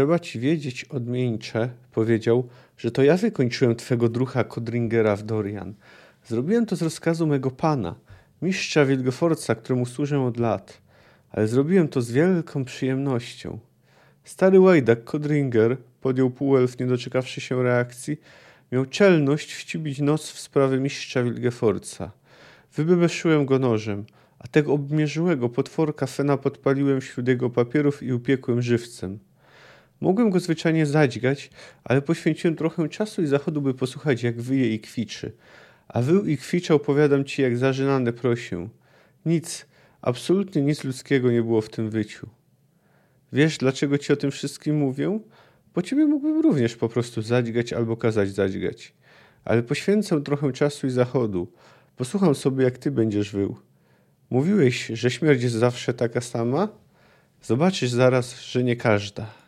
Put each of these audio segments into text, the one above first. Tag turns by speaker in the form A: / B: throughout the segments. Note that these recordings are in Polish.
A: Trzeba ci wiedzieć, odmieńcze, powiedział, że to ja wykończyłem twego drucha Kodringera w Dorian. Zrobiłem to z rozkazu mego pana, mistrza Wilgeforca, któremu służę od lat. Ale zrobiłem to z wielką przyjemnością. Stary łajdak Kodringer, podjął półelf nie doczekawszy się reakcji, miał czelność wcibić nos w sprawę mistrza Wilgeforca. Wybebeszyłem go nożem, a tego obmierzyłego potworka Fena podpaliłem wśród jego papierów i upiekłem żywcem. Mogłem go zwyczajnie zadźgać, ale poświęciłem trochę czasu i zachodu, by posłuchać, jak wyje i kwiczy. A wył i kwiczał, powiadam ci, jak zażynany prosił. Nic, absolutnie nic ludzkiego nie było w tym wyciu. Wiesz, dlaczego ci o tym wszystkim mówię? Bo ciebie mógłbym również po prostu zadźgać albo kazać zadźgać. Ale poświęcę trochę czasu i zachodu. Posłucham sobie, jak ty będziesz wył. Mówiłeś, że śmierć jest zawsze taka sama? Zobaczysz zaraz, że nie każda.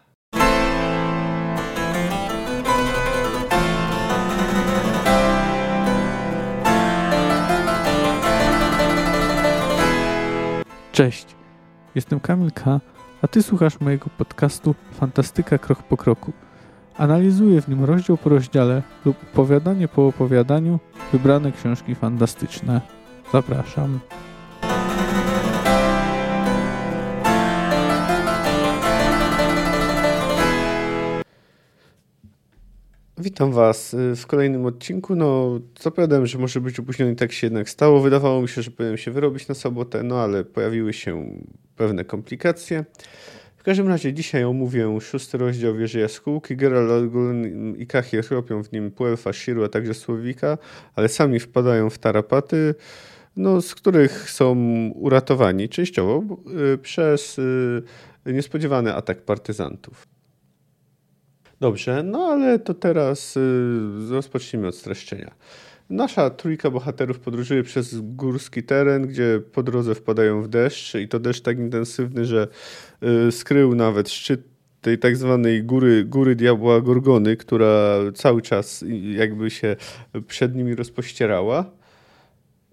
B: Cześć, jestem Kamil K., a Ty słuchasz mojego podcastu Fantastyka Krok po Kroku. Analizuję w nim rozdział po rozdziale lub opowiadanie po opowiadaniu wybrane książki fantastyczne. Zapraszam.
A: Witam Was y, w kolejnym odcinku. No, zapowiadałem, że może być opóźniony, tak się jednak stało. Wydawało mi się, że powinienem się wyrobić na sobotę, no ale pojawiły się pewne komplikacje. W każdym razie dzisiaj omówię szósty rozdział Wieży Jaskółki. Geralt i Kahir robią w nim Puelfa, Shiru, a także Słowika, ale sami wpadają w tarapaty, no, z których są uratowani częściowo y, przez y, niespodziewany atak partyzantów. Dobrze, no ale to teraz y, rozpocznijmy od streszczenia. Nasza trójka bohaterów podróżuje przez górski teren, gdzie po drodze wpadają w deszcz i to deszcz tak intensywny, że y, skrył nawet szczyt tej tak zwanej góry, góry diabła Gorgony, która cały czas jakby się przed nimi rozpościerała.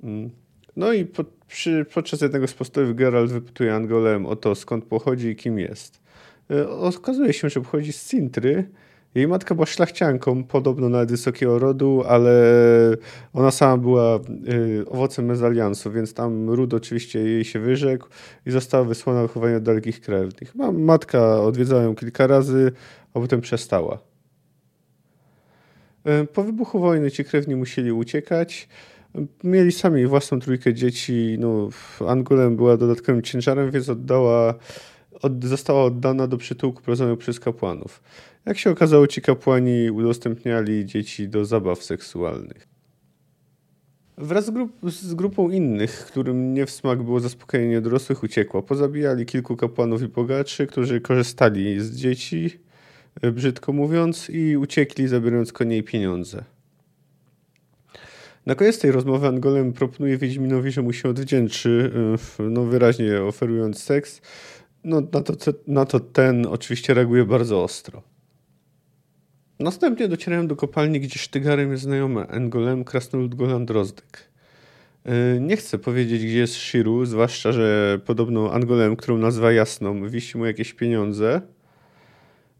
A: Mm. No i po, przy, podczas jednego z postępów Geralt wypytuje Angolem o to, skąd pochodzi i kim jest. Y, okazuje się, że pochodzi z Cintry, jej matka była szlachcianką, podobno nawet wysokiego rodu, ale ona sama była y, owocem mezaliansu, więc tam ród oczywiście jej się wyrzekł i została wysłana do chowania dalekich krewnych. Matka odwiedzała ją kilka razy, a potem przestała. Y, po wybuchu wojny ci krewni musieli uciekać. Mieli sami własną trójkę dzieci. No, Angulem była dodatkowym ciężarem, więc oddała, od, została oddana do przytułku prowadzonego przez kapłanów. Jak się okazało, ci kapłani udostępniali dzieci do zabaw seksualnych. Wraz z, grup, z, grupą innych, którym nie w smak było zaspokojenie dorosłych, uciekła. Pozabijali kilku kapłanów i bogaczy, którzy korzystali z dzieci, e, brzydko mówiąc, i uciekli, zabierając konie i pieniądze. Na koniec tej rozmowy Angolem proponuje Wiedźminowi, że mu się odwdzięczy, e, no wyraźnie oferując seks. No, na, to, na to ten oczywiście reaguje bardzo ostro. Następnie docierają do kopalni, gdzie sztygarem jest znajomy Engolem Krasnolud Golan Drozdek. E, nie chcę powiedzieć, gdzie jest Shiru, zwłaszcza, że podobno Angolem, którą nazwa jasną, wisi mu jakieś pieniądze.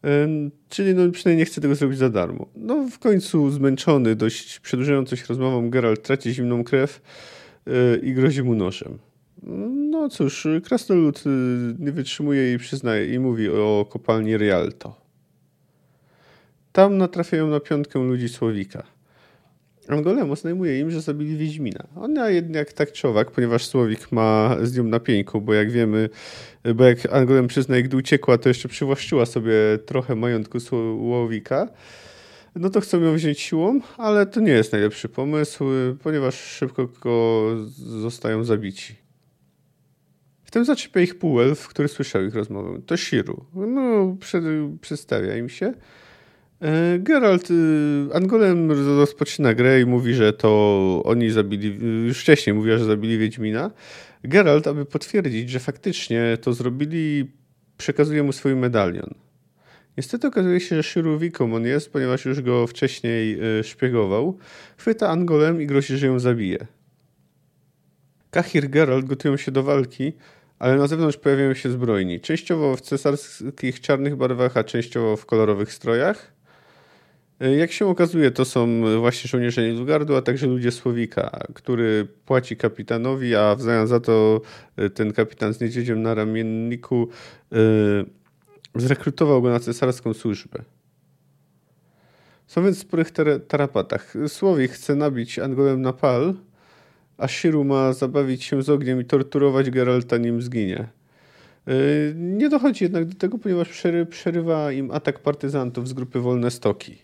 A: E, czyli no, przynajmniej nie chce tego zrobić za darmo. No w końcu zmęczony dość przedłużającą się rozmową Geralt traci zimną krew e, i grozi mu nożem. No cóż, Krasnolud nie wytrzymuje i przyznaje i mówi o kopalni Rialto. Tam natrafiają na piątkę ludzi Słowika. Angolemo znajmuje im, że zabili Wiedźmina. Ona jednak tak czowak, ponieważ Słowik ma z nią na pieńku, bo jak wiemy, bo jak Angolem przyzna, gdy uciekła, to jeszcze przywłaszczyła sobie trochę majątku Słowika, no to chcą ją wziąć siłą, ale to nie jest najlepszy pomysł, ponieważ szybko zostają zabici. Wtem zaczepia ich półelf, który słyszał ich rozmowę. To Shiru. No, przed, przedstawia im się. E, Geralt y, Angolem rozpoczyna grę i mówi, że to oni zabili, już wcześniej mówiła, że zabili Wiedźmina. Geralt, aby potwierdzić, że faktycznie to zrobili, przekazuje mu swój medalion. Niestety okazuje się, że Shiruwiką on jest, ponieważ już go wcześniej y, szpiegował. Chwyta Angolem i grozi, że ją zabije. Kahir Geralt gotują się do walki, ale na zewnątrz pojawiają się zbrojni. Częściowo w cesarskich czarnych barwach, a częściowo w kolorowych strojach. E, jak się okazuje, to są właśnie żołnierze Nilfgaardu, a także ludzie Słowika, który płaci kapitanowi, a w zamian za to e, ten kapitan z niedźwiedziem na ramienniku zrekrutował go na cesarską służbę. Są więc w sporych tarapatach. Słowik chce nabić Angolem na pal, a Shiru ma zabawić się z ogniem i torturować Geralta nim zginie. Yy, nie dochodzi jednak do tego, ponieważ przerywa im atak partyzantów z grupy Wolne Stoki.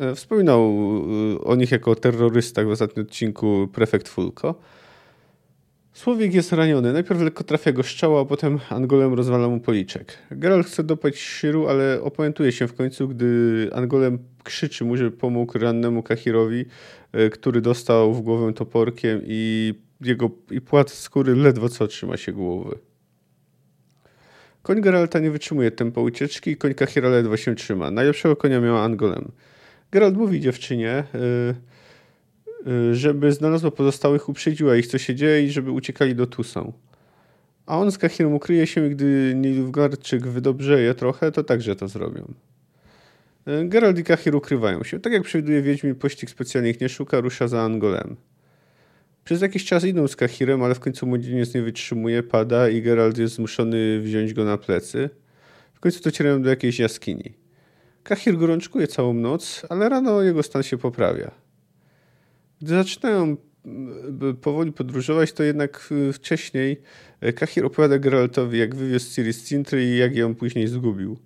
A: Yy, wspominał yy, o nich jako terrorystach w ostatnim odcinku prefekt Fulko. Słowik jest raniony. Najpierw lekko trafia go strzała, a potem Angolem rozwala mu policzek. Geralt chce dopaść Shiru, ale opamiętuje się w końcu, gdy Angolem krzyczy mu, że pomógł rannemu Kahirowi, e, który dostał w głowę toporkiem i jego i płat skóry ledwo co trzyma się głowy. Koń Geralta nie wytrzymuje tempa ucieczki i koń Kahira ledwo się trzyma. Najlepszego konia miała Angolem. Geralt mówi dziewczynie... Yy, Y, żeby znalazła pozostałych, uprzedziła ich, co się dzieje i żeby uciekali do Tusą. A on z Kahirem ukryje się i gdy Nilfgaardczyk wydobrzeje trochę, to także to zrobią. Geralt i Kahir ukrywają się. Tak jak przewiduje Wiedźmin, pościg specjalnie ich nie szuka, rusza za Angolem. Przez jakiś czas idą z Kahirem, ale w końcu młodzieniec nie wytrzymuje, pada i Geralt jest zmuszony wziąć go na plecy. W końcu docierają do jakiejś jaskini. Kahir gorączkuje całą noc, ale rano jego stan się poprawia. Gdy zaczynają powoli podróżować, to jednak wcześniej e, Kahir opowiada Geraltowi, jak wywiózł Ciri z Cintry i jak ją później zgubił.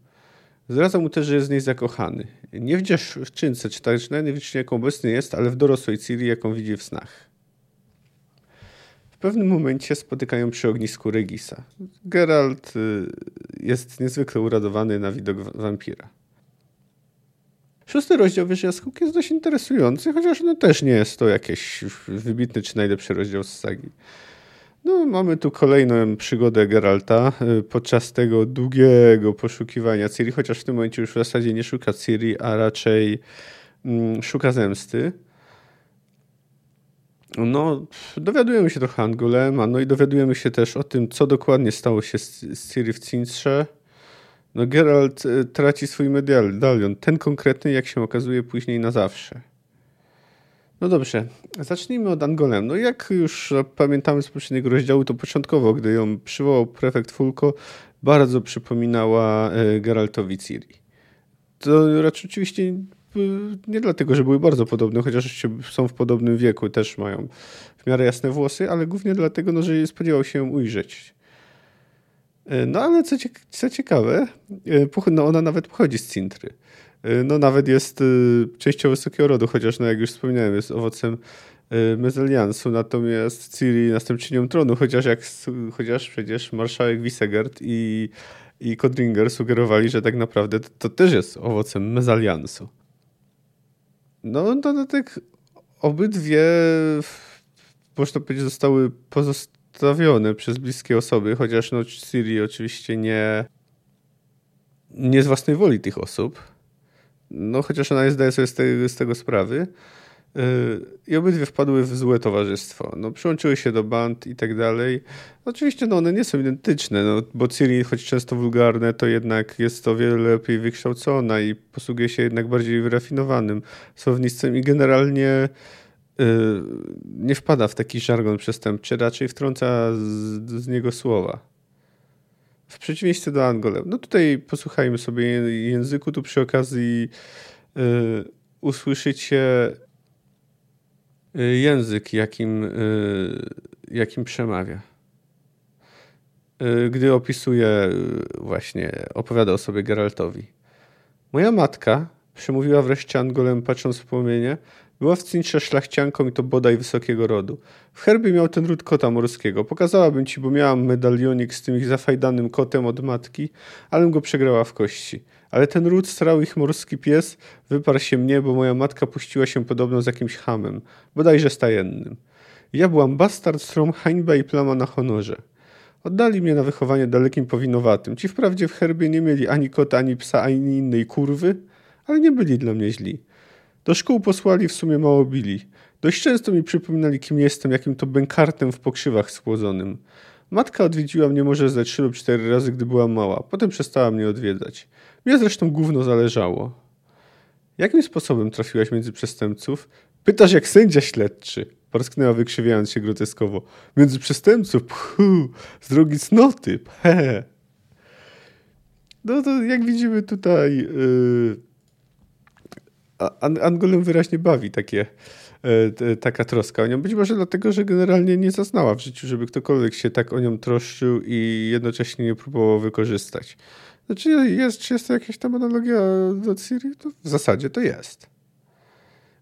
A: Zdradza mu też, że jest z niej zakochany. Nie w dziewczynce, czy też nawet nie jaką obecny jest, ale w dorosłej Ciri, jaką widzi w snach. W pewnym momencie spotykają przy ognisku Regisa. Geralt y, jest niezwykle uradowany na widok wampira. Szósty rozdział Wieży Jaskółki jest dość interesujący, chociaż no też nie jest to jakiś wybitny czy najlepszy rozdział z sagi. No, mamy tu kolejną przygodę Geralta y, podczas tego długiego poszukiwania Ciri, chociaż w tym momencie już w zasadzie nie szuka Ciri, a raczej mm, szuka zemsty. No, dowiadujemy się trochę Angulema, no i dowiadujemy się też o tym, co dokładnie stało się z, z Ciri w Cintrze no Geralt y, traci swój medalion. Ten konkretny, jak się okazuje, później na zawsze. No dobrze, zacznijmy od Angolem. No jak już pamiętamy z poprzedniego rozdziału, to początkowo, gdy ją przywołał prefekt Fulko, bardzo przypominała y, Geraltowi Ciri. To raczej oczywiście y, nie dlatego, że były bardzo podobne, chociaż są w podobnym wieku, też mają w miarę jasne włosy, ale głównie dlatego, no, że spodziewał się ujrzeć. E, no ale co, ciekawe, e, no ona nawet pochodzi z Cintry. E, no nawet jest częścią wysokiego rodu, chociaż no jak już wspomniałem, jest owocem mezaliansu, natomiast Ciri następczynią tronu, chociaż jak chociaż przecież marszałek Wisegard i, i Kodringer sugerowali, że tak naprawdę to, to też jest owocem mezaliansu. No dodatek obydwie można powiedzieć zostały pozostawione przez bliskie osoby, chociaż no Siri oczywiście nie, nie z własnej woli tych osób. No chociaż ona nie zdaje sobie z tego, z tego sprawy. Yy, I obydwie wpadły w złe towarzystwo. No, przyłączyły się do band i tak dalej. Oczywiście no, one nie są identyczne, no, bo Ciri, choć często wulgarne, to jednak jest o wiele lepiej wykształcona i posługuje się jednak bardziej wyrafinowanym słownictwem i generalnie Y, nie wpada w taki żargon przestępczy, raczej wtrąca z, z niego słowa. W przeciwieństwie do Angolem. No tutaj posłuchajmy sobie języku, tu przy okazji y, usłyszycie y, język, jakim, y, jakim przemawia. Gdy opisuje, właśnie, opowiada o sobie Geraltowi. Moja matka, przemówiła wreszcie Angolem, patrząc w płomienie, była w szlachcianką i to bodaj wysokiego rodu. W herbie miał ten ród kota morskiego. Pokazałabym ci, bo miałam medalionik z tym ich zafajdanym kotem od matki, ale go przegrała w kości. Ale ten ród, strał ich morski pies, wyparł się mnie, bo moja matka puściła się podobno z jakimś hamem, bodajże stajennym. Ja byłam bastard, strom, hańba i plama na honorze. Oddali mnie na wychowanie dalekim powinowatym. Ci wprawdzie w herbie nie mieli ani kota, ani psa, ani innej kurwy, ale nie byli dla mnie źli. Do szkół posłali w sumie mało bili. Dość często mi przypominali, kim jestem, jakim to bękartem w pokrzywach schłodzonym. Matka odwiedziła mnie może ze trzy lub cztery razy, gdy była mała. Potem przestała mnie odwiedzać. Mnie zresztą gówno zależało. Jakim sposobem trafiłaś między przestępców? Pytasz jak sędzia śledczy. Porsknęła wykrzywiając się groteskowo. Między przestępców? Puh, z drogi cnoty. He. No to jak widzimy tutaj yy, Angolem wyraźnie bawi takie, yy, taka troska o nią. Być może dlatego, że generalnie nie zaznała w życiu, żeby ktokolwiek się tak o nią troszczył i jednocześnie nie próbował wykorzystać. Znaczy jest, czy jest to jakaś tam analogia do Ciri? To w zasadzie to jest.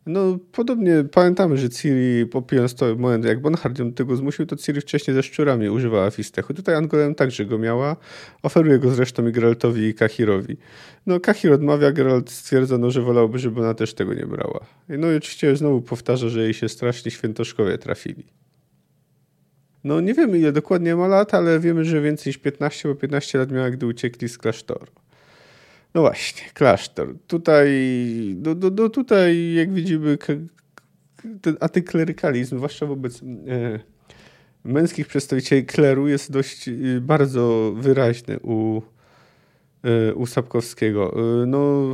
A: No, podobnie pamiętamy, że Ciri, popijając to moment, jak Bonhard ją tego zmusił, to Ciri wcześniej ze szczurami używała fistechu. Tutaj Angolem także go miała. Oferuje go zresztą i Geraltowi i Kahirowi. No, Kahir odmawia, Geralt stwierdza, no, że wolałby, żeby ona też tego nie brała. No i oczywiście znowu powtarza, że jej się strasznie świętoszkowie trafili. No, nie wiemy ile dokładnie ma lat, ale wiemy, że więcej niż 15, bo 15 lat miała, gdy uciekli z klasztoru. No właśnie, klasztor. Tutaj, no, no, no tutaj jak widzimy, ten antyklerykalizm, zwłaszcza wobec e, męskich przedstawicieli kleru, jest dość e, bardzo wyraźny u, e, u Sapkowskiego. E, no,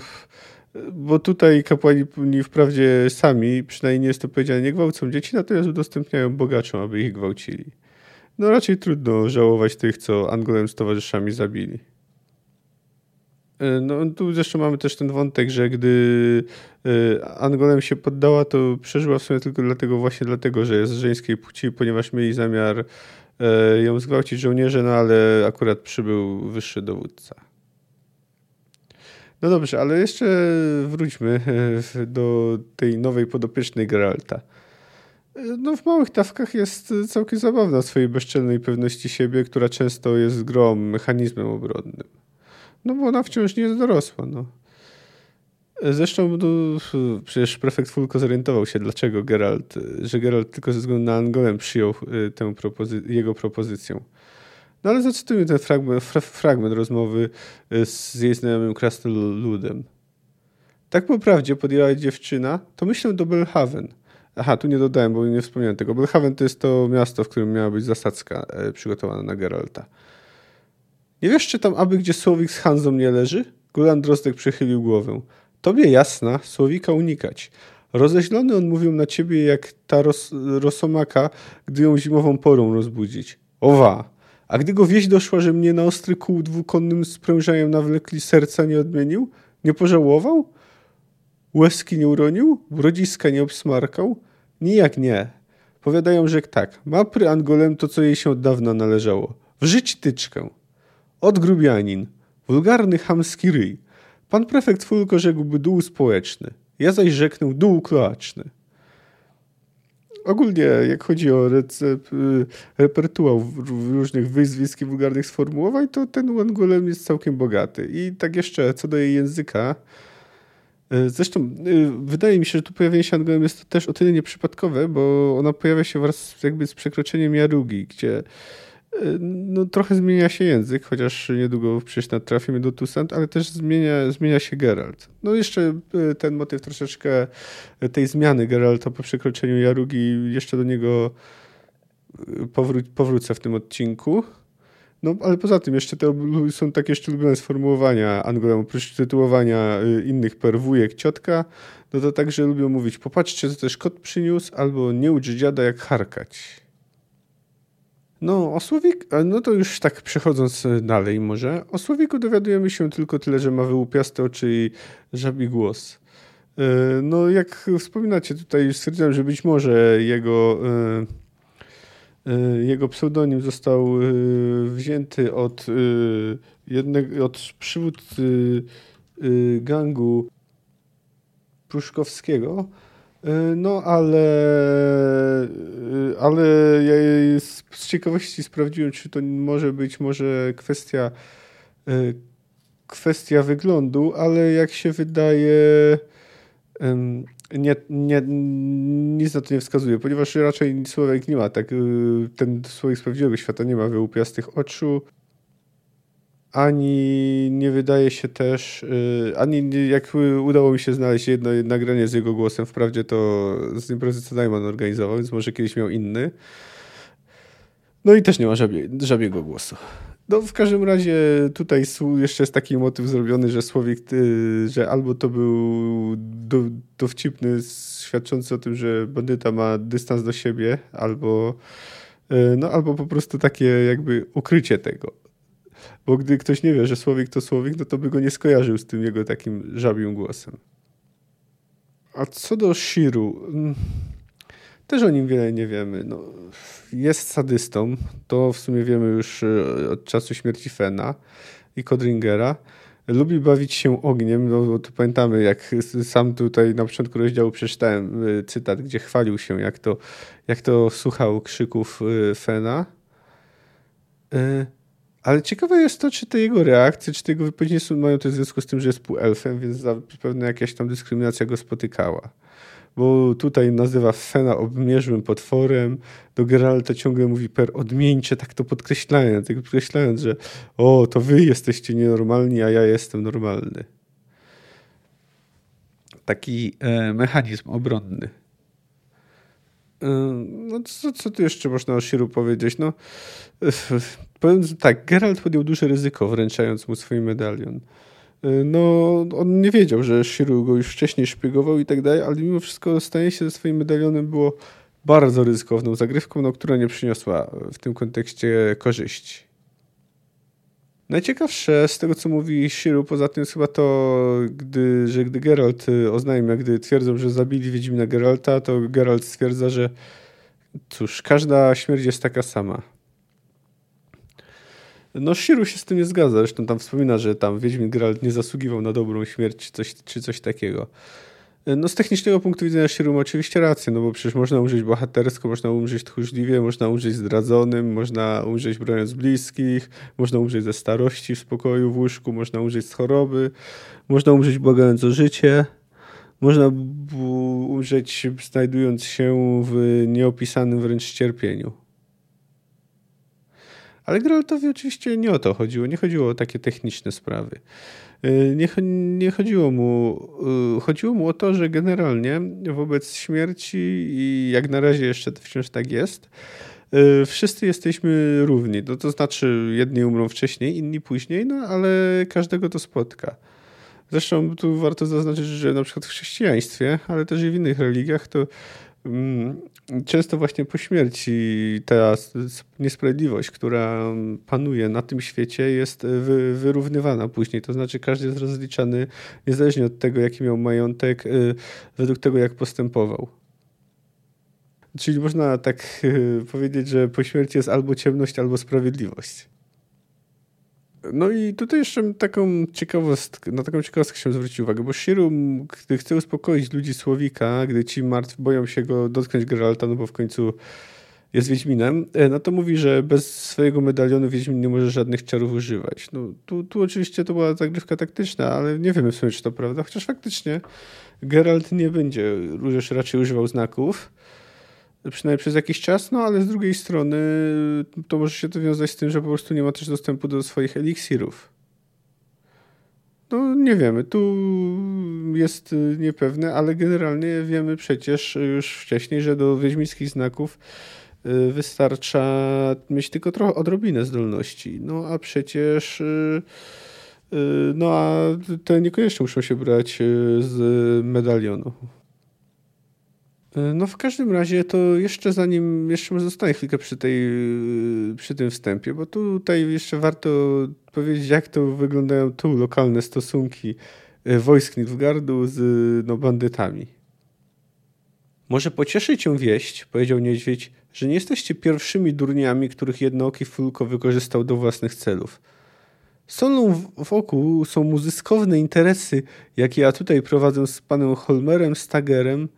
A: bo tutaj kapłani wprawdzie sami, przynajmniej nie jest to powiedziane, nie gwałcą dzieci, natomiast udostępniają bogaczom, aby ich gwałcili. No raczej trudno żałować tych, co Angolem z towarzyszami zabili. E, no, tu zresztą mamy też ten wątek, że gdy e, Angolem się poddała, to przeżyła w sumie tylko dlatego, właśnie dlatego, że jest żeńskiej płci, ponieważ mieli zamiar e, ją zgwałcić żołnierze, no ale akurat przybył wyższy dowódca. No dobrze, ale jeszcze wróćmy do tej nowej podopiecznej Geralta. No w małych dawkach jest całkiem zabawna w swojej bezczelnej pewności siebie, która często jest grom, mechanizmem obronnym. No bo ona wciąż nie jest dorosła. No. Zresztą no, przecież prefekt Fulko zorientował się, dlaczego Geralt, że Geralt tylko ze względu na Angolem przyjął y, tę propozy jego propozycję. No ale zacytujmy ten fragment, fra fragment rozmowy y, z jej znajomym Krasnoludem. Tak po prawdzie podjęła dziewczyna, to myślę do Belhaven. Aha, tu nie dodałem, bo nie wspomniałem tego. Belhaven to jest to miasto, w którym miała być zasadzka e, przygotowana na Geralta. Nie wiesz, czy tam aby gdzie Słowik z Hanzą nie leży? Gulan Drozdek przechylił głowę. Tobie jasna, Słowika unikać. Rozeźlony on mówił na ciebie jak ta ros rosomaka, gdy ją zimową porą rozbudzić. Owa! A gdy go wieść doszła, że mnie na ostry kół dwukonnym sprężajem nawlekli, serca nie odmienił? Nie pożałował? Łezki nie uronił? Brodziska nie obsmarkał? Nijak nie. Powiadają, że tak. Ma pry Angolem to, co jej się od dawna należało. W żyć tyczkę. Odgrubianin. Wulgarny chamski ryj. Pan prefekt Fulko rzekłby dół społeczny. Ja zaś rzeknę dół kloaczny. Ogólnie, jak chodzi o recept, y, repertuar różnych wyzwisk i wulgarnych sformułowań, to ten Wangolem jest całkiem bogaty. I tak jeszcze co do jej języka. Y, zresztą y, wydaje mi się, że tu pojawienie się Angolem jest też o tyle nieprzypadkowe, bo ona pojawia się wraz jakby z przekroczeniem Jarugi, gdzie no, trochę zmienia się język, chociaż niedługo przecież trafimy do Tusant, ale też zmienia, zmienia się Geralt. No jeszcze e, ten motyw troszeczkę tej zmiany Geralta po przekroczeniu Jarugi, jeszcze do niego e, powró powrócę w tym odcinku. No, ale poza tym jeszcze te są takie jeszcze ulubione sformułowania Angolem, oprócz tytułowania e, innych perwujek, ciotka, no to także lubią mówić popatrzcie, co też kot przyniósł, albo nie ucz dziada jak harkać. No, o Słowik, no to już tak przechodząc e, dalej może, o Słowiku dowiadujemy się tylko tyle, że ma wyłupiaste oczy i żabi głos. E, no, jak wspominacie, tutaj stwierdziłem, że być może jego, e, jego pseudonim został wzięty od jednego, od przywódcy gangu Pruszkowskiego, no, ale, e, ale ja z ciekawości sprawdziłem, czy to może być może kwestia e, kwestia wyglądu, ale jak się wydaje nie, nie, nic na to nie wskazuje, ponieważ raczej Słowek nie ma tak, ten Słowik z prawdziwego świata nie ma wyłupiastych oczu, ani nie wydaje się też, y, ani jak udało mi się znaleźć jedno nagranie z jego głosem, wprawdzie to z imprezy co Najman organizował, więc może kiedyś miał inny. No i też nie ma żabie, żabiego głosu. No w każdym razie tutaj jeszcze jest taki motyw zrobiony, że Słowik, y, że albo to był do, dowcipny, świadczący o tym, że bandyta ma dystans do siebie, albo, y, no, albo po prostu takie jakby ukrycie tego. Bo gdy ktoś nie wie, że Słowik to Słowik, no to by go nie skojarzył z tym jego takim żabim głosem. A co do Shiru, mm, też o nim wiele nie wiemy. No, jest sadystą, to w sumie wiemy już e, od czasu śmierci Fena i Kodringera. Lubi bawić się ogniem, no bo to pamiętamy, jak sam tutaj na początku rozdziału przeczytałem e, cytat, gdzie chwalił się, jak to, jak to słuchał krzyków e, Fena. Ale ciekawe jest to, czy te jego reakcje, czy te jego wypowiedzi mają to w związku z tym, że jest półelfem, więc zapewne jakaś tam dyskryminacja go spotykała bo tutaj nazywa Fena obmierzłym potworem, do Geralta ciągle mówi per odmieńcze, tak to podkreślając, tak podkreślając, że o, to wy jesteście nienormalni, a ja jestem normalny. Taki e, mechanizm obronny. E, no co, co tu jeszcze można o Shiru powiedzieć? No, e, powiem tak, Geralt podjął duże ryzyko wręczając mu swój medalion. Y, no on nie wiedział, że Shiru go już wcześniej szpiegował i tak dalej, ale mimo wszystko stanie się ze swoim medalionem było bardzo ryzykowną zagrywką, no, która nie przyniosła w tym kontekście korzyści. Najciekawsze z tego, co mówi Shiru, poza tym jest chyba to, gdy, że gdy Geralt y, oznajmia, gdy twierdzą, że zabili Wiedźmina Geralta, to Geralt stwierdza, że cóż, każda śmierć jest taka sama. No Shiru się z tym nie zgadza, zresztą tam wspomina, że tam Wiedźmin Geralt nie zasługiwał na dobrą śmierć coś, czy coś takiego. No z technicznego punktu widzenia Shiru ma oczywiście rację, no bo przecież można umrzeć bohatersko, można umrzeć tchórzliwie, można umrzeć zdradzonym, można umrzeć broniąc bliskich, można umrzeć ze starości w spokoju, w łóżku, można umrzeć z choroby, można umrzeć błagając o życie, można umrzeć znajdując się w nieopisanym wręcz cierpieniu. Ale Geraltowi oczywiście nie o to chodziło. Nie chodziło o takie techniczne sprawy. Y, nie, nie chodziło mu, y, chodziło mu o to, że generalnie wobec śmierci i jak na razie jeszcze wciąż tak jest, y, wszyscy jesteśmy równi. No to znaczy jedni umrą wcześniej, inni później, no ale każdego to spotka. Zresztą tu warto zaznaczyć, że na przykład w chrześcijaństwie, ale też i w innych religiach to Mm, często właśnie po śmierci ta niesprawiedliwość, która panuje na tym świecie, jest wyrównywana później. To znaczy, każdy jest rozliczany niezależnie od tego, jaki miał majątek, y, według tego, jak postępował. Czyli można tak y, powiedzieć, że po śmierci jest albo ciemność, albo sprawiedliwość. No i tutaj jeszcze taką ciekawostkę, na taką ciekawostkę chciałem zwrócić uwagę, bo Shiru, gdy chce uspokoić ludzi Słowika, gdy ci martwi boją się go dotknąć Geralta, no bo w końcu jest Wiedźminem, e, no to mówi, że bez swojego medalionu Wiedźmin nie może żadnych czarów używać. No tu, tu oczywiście to była zagrywka taktyczna, ale nie wiemy w sumie, czy to prawda, chociaż faktycznie Geralt nie będzie już raczej używał znaków, przynajmniej przez jakiś czas, no ale z drugiej strony to może się to wiązać z tym, że po prostu nie ma też dostępu do swoich eliksirów. No nie wiemy, tu jest niepewne, ale generalnie wiemy przecież już wcześniej, że do wiedźmińskich znaków y, wystarcza mieć tylko trochę odrobinę zdolności. No a przecież y, y, no a te niekoniecznie muszą się brać z medalionu. E, no w każdym razie to jeszcze zanim, jeszcze może zostaję chwilkę przy, tej, przy tym wstępie, bo tutaj jeszcze warto powiedzieć, jak to wyglądają tu lokalne stosunki e, wojsk Nilfgaardu z no, bandytami. Może pocieszy cię wieść, powiedział niedźwiedź, że nie jesteście pierwszymi durniami, których jednooki Fulko wykorzystał do własnych celów. Solą wokół są mu zyskowne interesy, jakie ja tutaj prowadzę z panem Holmerem Stagerem,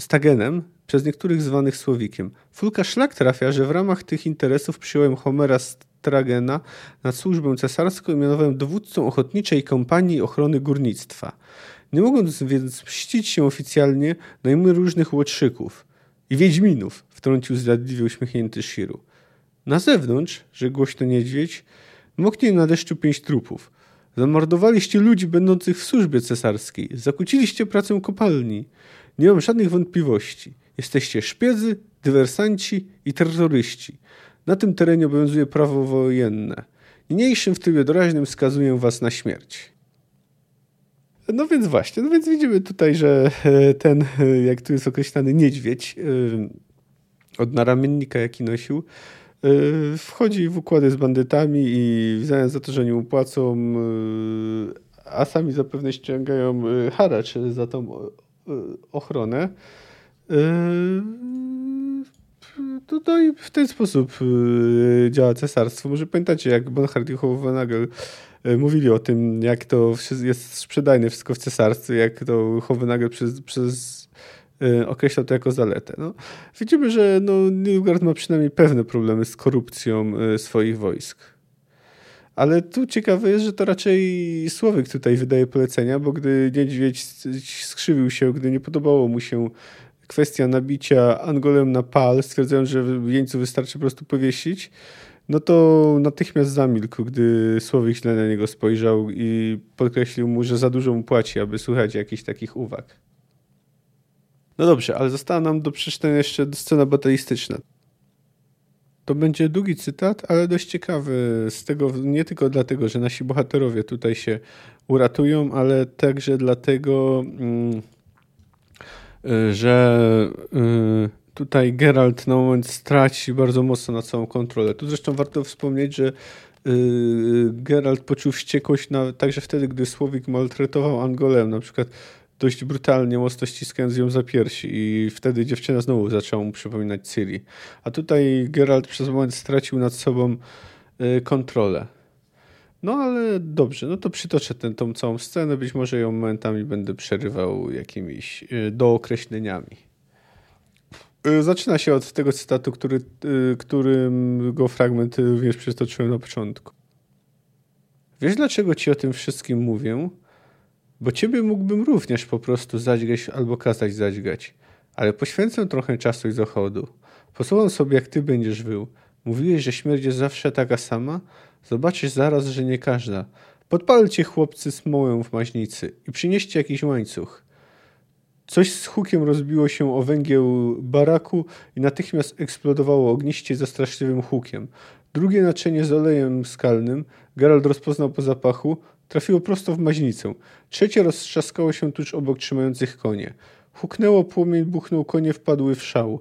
A: Stagenem, przez niektórych zwanych Słowikiem. Fulka szlak trafia, że w ramach tych interesów przyjąłem Homera Stragena na służbę cesarską i mianowałem dowódcą ochotniczej kompanii ochrony górnictwa. Nie mogąc więc mścić się oficjalnie, najmuję różnych łotrzyków i wiedźminów, wtrącił zdradliwie uśmiechnięty Shiru. Na zewnątrz, że głośno niedźwiedź, moknie na deszczu pięć trupów. Zamordowaliście ludzi będących w służbie cesarskiej, zakłóciliście pracę kopalni. Nie mam żadnych wątpliwości. Jesteście szpiedzy, dywersanci i terroryści. Na tym terenie obowiązuje prawo wojenne. Niniejszym w trybie doraźnym skazuję was na śmierć. No więc właśnie, no więc widzimy tutaj, że e, ten, e, jak tu jest określany niedźwiedź e, od naramiennika, jaki nosił, wchodzi w układy z bandytami i w zamian za to, że nie upłacą, a sami zapewne ściągają haracz za tą ochronę, to, to i w ten sposób działa cesarstwo. Może pamiętacie, jak Bonhard i Hohenagel E, mówili o tym, jak to jest sprzedajne wszystko w cesarstwie, jak to Hohenagel przez, przez określał to jako zaletę. No, widzimy, że no, Nilfgaard ma przynajmniej pewne problemy z korupcją swoich wojsk. Ale tu ciekawe jest, że to raczej Słowik tutaj wydaje polecenia, bo gdy niedźwiedź skrzywił się, gdy nie podobało mu się kwestia nabicia Angolem na pal, stwierdzając, że jeńcu wystarczy po prostu powiesić, no to natychmiast zamilkł, gdy Słowik źle na niego spojrzał i podkreślił mu, że za dużo mu płaci, aby słuchać jakichś takich uwag. No dobrze, ale została nam do przeczytania jeszcze scena batalistyczna. To będzie długi cytat, ale dość ciekawy z tego, nie tylko dlatego, że nasi bohaterowie tutaj się uratują, ale także dlatego, mm, y, że y, tutaj Geralt na moment straci bardzo mocno na całą kontrolę. Tu zresztą warto wspomnieć, że yy, Geralt poczuł wściekłość na, także wtedy, gdy Słowik maltretował Angolem, na przykład dość brutalnie, mocno ściskając ją za piersi i wtedy dziewczyna znowu zaczęła mu przypominać Ciri. A tutaj Geralt przez moment stracił nad sobą yy, kontrolę. No ale dobrze, no to przytoczę tę całą scenę, być może ją momentami będę przerywał jakimiś yy, dookreśleniami. Y, zaczyna się od tego cytatu, który, którym go fragment również przytoczyłem na początku. Wiesz, dlaczego ci o tym wszystkim mówię? Bo ciebie mógłbym również po prostu zadźgać albo kazać zadźgać. Ale poświęcę trochę czasu i zachodu. Posłucham sobie, jak ty będziesz wył. Mówiłeś, że śmierć jest zawsze taka sama? Zobaczysz zaraz, że nie każda. Podpalcie chłopcy smołę w maźnicy i przynieście jakiś łańcuch. Coś z hukiem rozbiło się o węgieł baraku i natychmiast eksplodowało ogniście ze straszliwym hukiem. Drugie naczynie z olejem skalnym, Gerald rozpoznał po zapachu, trafiło prosto w maźnicę. Trzecie roztrzaskało się tuż obok trzymających konie. Huknęło płomień, buchnął, konie wpadły w szał.